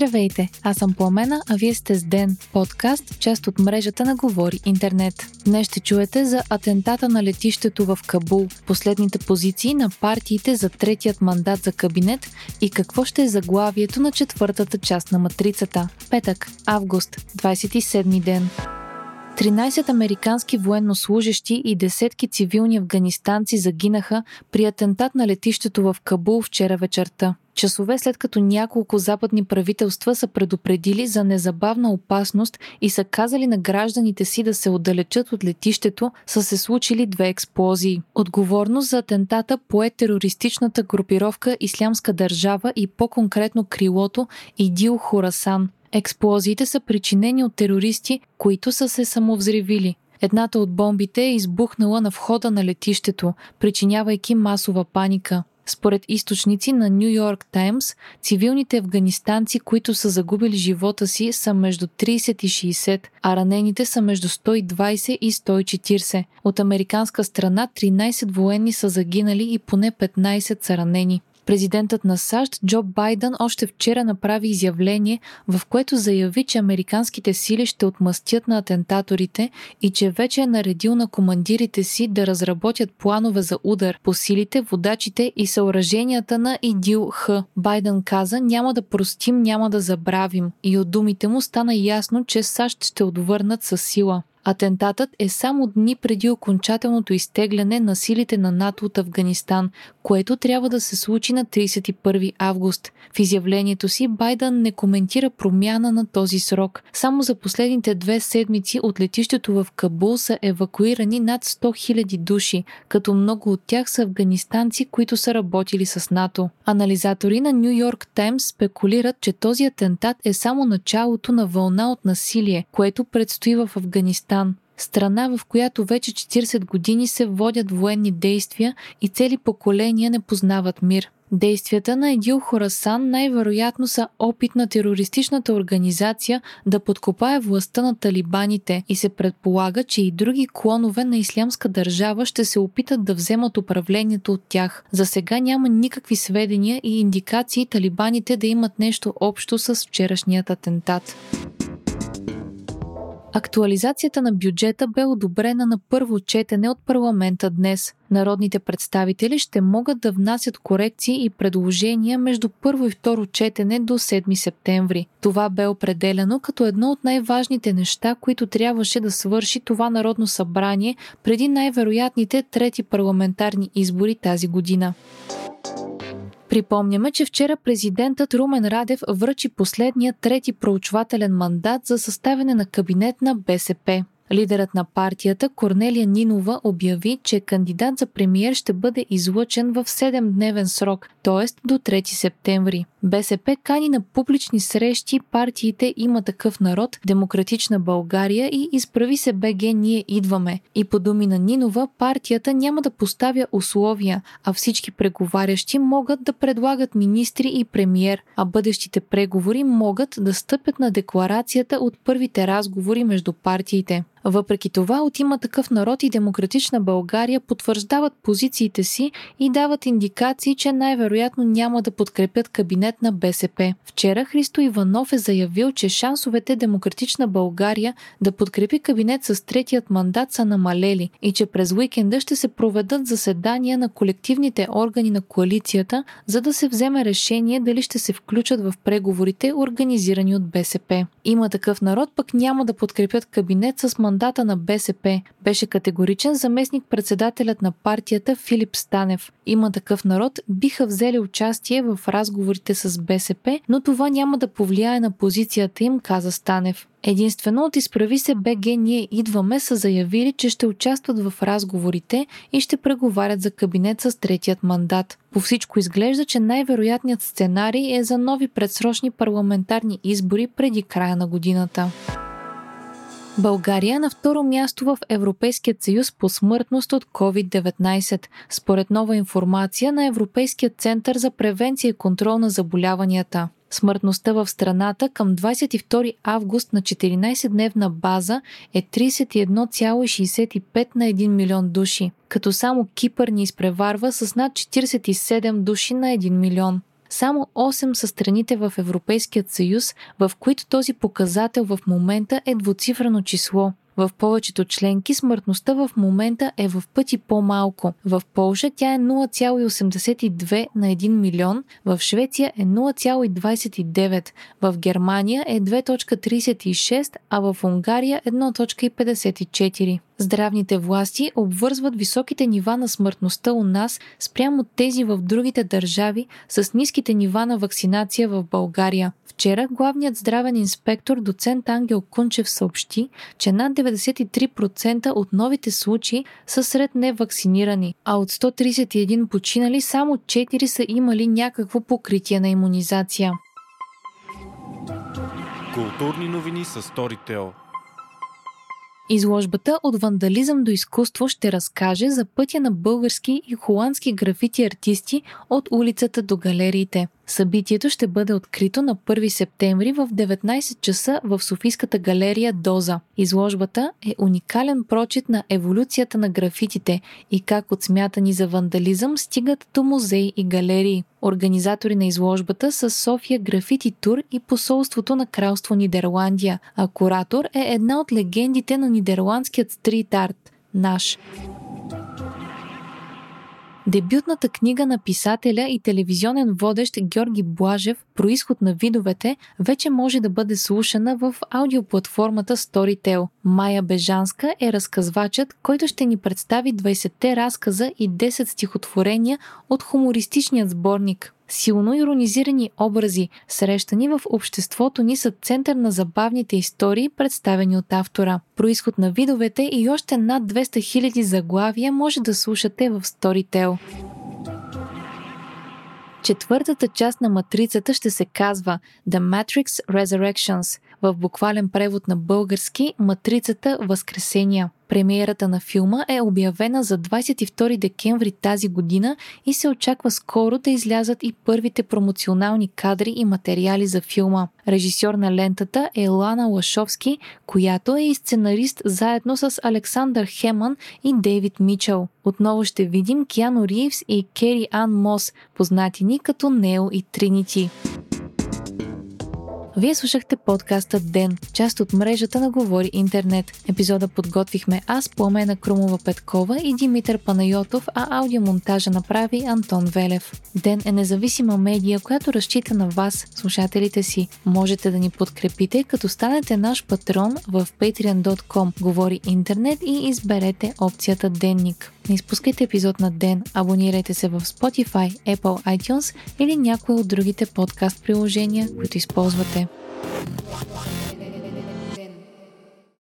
Здравейте, аз съм Пламена, а вие сте с Ден, подкаст, част от мрежата на Говори Интернет. Днес ще чуете за атентата на летището в Кабул, последните позиции на партиите за третият мандат за кабинет и какво ще е заглавието на четвъртата част на матрицата. Петък, август, 27 ден. 13 американски военнослужащи и десетки цивилни афганистанци загинаха при атентат на летището в Кабул вчера вечерта. Часове след като няколко западни правителства са предупредили за незабавна опасност и са казали на гражданите си да се отдалечат от летището, са се случили две експлозии. Отговорност за атентата пое терористичната групировка Ислямска държава и по-конкретно крилото Идил Хорасан – Експлозиите са причинени от терористи, които са се самовзривили. Едната от бомбите е избухнала на входа на летището, причинявайки масова паника. Според източници на Нью Йорк Таймс, цивилните афганистанци, които са загубили живота си, са между 30 и 60, а ранените са между 120 и 140. От американска страна 13 военни са загинали и поне 15 са ранени. Президентът на САЩ Джо Байден още вчера направи изявление, в което заяви, че американските сили ще отмъстят на атентаторите и че вече е наредил на командирите си да разработят планове за удар по силите, водачите и съоръженията на ИДИЛ Х. Байден каза, няма да простим, няма да забравим. И от думите му стана ясно, че САЩ ще отвърнат със сила. Атентатът е само дни преди окончателното изтегляне на силите на НАТО от Афганистан, което трябва да се случи на 31 август. В изявлението си Байден не коментира промяна на този срок. Само за последните две седмици от летището в Кабул са евакуирани над 100 000 души, като много от тях са афганистанци, които са работили с НАТО. Анализатори на Нью Йорк Таймс спекулират, че този атентат е само началото на вълна от насилие, което предстои в Афганистан Афганистан, страна в която вече 40 години се водят военни действия и цели поколения не познават мир. Действията на Едил Хорасан най-вероятно са опит на терористичната организация да подкопае властта на талибаните и се предполага, че и други клонове на ислямска държава ще се опитат да вземат управлението от тях. За сега няма никакви сведения и индикации талибаните да имат нещо общо с вчерашният атентат. Актуализацията на бюджета бе одобрена на първо четене от парламента днес. Народните представители ще могат да внасят корекции и предложения между първо и второ четене до 7 септември. Това бе определено като едно от най-важните неща, които трябваше да свърши това Народно събрание преди най-вероятните трети парламентарни избори тази година. Припомняме, че вчера президентът Румен Радев връчи последния трети проучвателен мандат за съставяне на кабинет на БСП. Лидерът на партията Корнелия Нинова обяви, че кандидат за премиер ще бъде излъчен в 7-дневен срок, т.е. до 3 септември. БСП кани на публични срещи партиите Има такъв народ, Демократична България и Изправи се БГ Ние идваме. И по думи на Нинова, партията няма да поставя условия, а всички преговарящи могат да предлагат министри и премиер, а бъдещите преговори могат да стъпят на декларацията от първите разговори между партиите. Въпреки това, от има такъв народ и Демократична България потвърждават позициите си и дават индикации, че най-вероятно няма да подкрепят кабинет на БСП. Вчера Христо Иванов е заявил, че шансовете Демократична България да подкрепи кабинет с третият мандат са намалели и че през уикенда ще се проведат заседания на колективните органи на коалицията, за да се вземе решение дали ще се включат в преговорите, организирани от БСП. Има такъв народ, пък няма да подкрепят кабинет с мандат мандата на БСП беше категоричен заместник председателят на партията Филип Станев. Има такъв народ, биха взели участие в разговорите с БСП, но това няма да повлияе на позицията им, каза Станев. Единствено от изправи се БГ ние идваме са заявили, че ще участват в разговорите и ще преговарят за кабинет с третият мандат. По всичко изглежда, че най-вероятният сценарий е за нови предсрочни парламентарни избори преди края на годината. България на второ място в Европейският съюз по смъртност от COVID-19, според нова информация на Европейския център за превенция и контрол на заболяванията. Смъртността в страната към 22 август на 14-дневна база е 31,65 на 1 милион души, като само Кипър ни изпреварва с над 47 души на 1 милион. само 8 са страните в Европейският съюз, в които този показател в момента е двуцифрено число. В повечето членки смъртността в момента е в пъти по-малко. В Полша тя е 0,82 на 1 милион, в Швеция е 0,29, в Германия е 2,36, а в Унгария 1,54. Здравните власти обвързват високите нива на смъртността у нас спрямо тези в другите държави с ниските нива на вакцинация в България. Вчера главният здравен инспектор доцент Ангел Кунчев съобщи, че над 93% от новите случаи са сред невакцинирани, а от 131 починали само 4 са имали някакво покритие на иммунизация. Културни новини с Storytel. Изложбата от вандализъм до изкуство ще разкаже за пътя на български и холандски графити артисти от улицата до галериите – Събитието ще бъде открито на 1 септември в 19 часа в Софийската галерия Доза. Изложбата е уникален прочит на еволюцията на графитите и как от смятани за вандализъм стигат до музеи и галерии. Организатори на изложбата са София Графити Тур и посолството на Кралство Нидерландия, а куратор е една от легендите на нидерландският стрит арт – наш. Дебютната книга на писателя и телевизионен водещ Георги Блажев «Происход на видовете» вече може да бъде слушана в аудиоплатформата Storytel. Майя Бежанска е разказвачът, който ще ни представи 20-те разказа и 10 стихотворения от хумористичният сборник силно иронизирани образи, срещани в обществото ни са център на забавните истории, представени от автора. Происход на видовете и още над 200 000 заглавия може да слушате в Storytel. Четвъртата част на матрицата ще се казва The Matrix Resurrections, в буквален превод на български Матрицата Възкресения. Премиерата на филма е обявена за 22 декември тази година и се очаква скоро да излязат и първите промоционални кадри и материали за филма. Режисьор на лентата е Лана Лашовски, която е и сценарист заедно с Александър Хеман и Дейвид Мичел. Отново ще видим Киано Ривс и Кери Ан Мос, познати ни като Нео и Тринити. Вие слушахте подкаста Ден, част от мрежата на Говори Интернет. Епизода подготвихме аз, Пламена Крумова Петкова и Димитър Панайотов, а аудиомонтажа направи Антон Велев. Ден е независима медия, която разчита на вас, слушателите си. Можете да ни подкрепите, като станете наш патрон в patreon.com Говори Интернет и изберете опцията Денник. Не изпускайте епизод на ден, абонирайте се в Spotify, Apple, iTunes или някои от другите подкаст приложения, които използвате.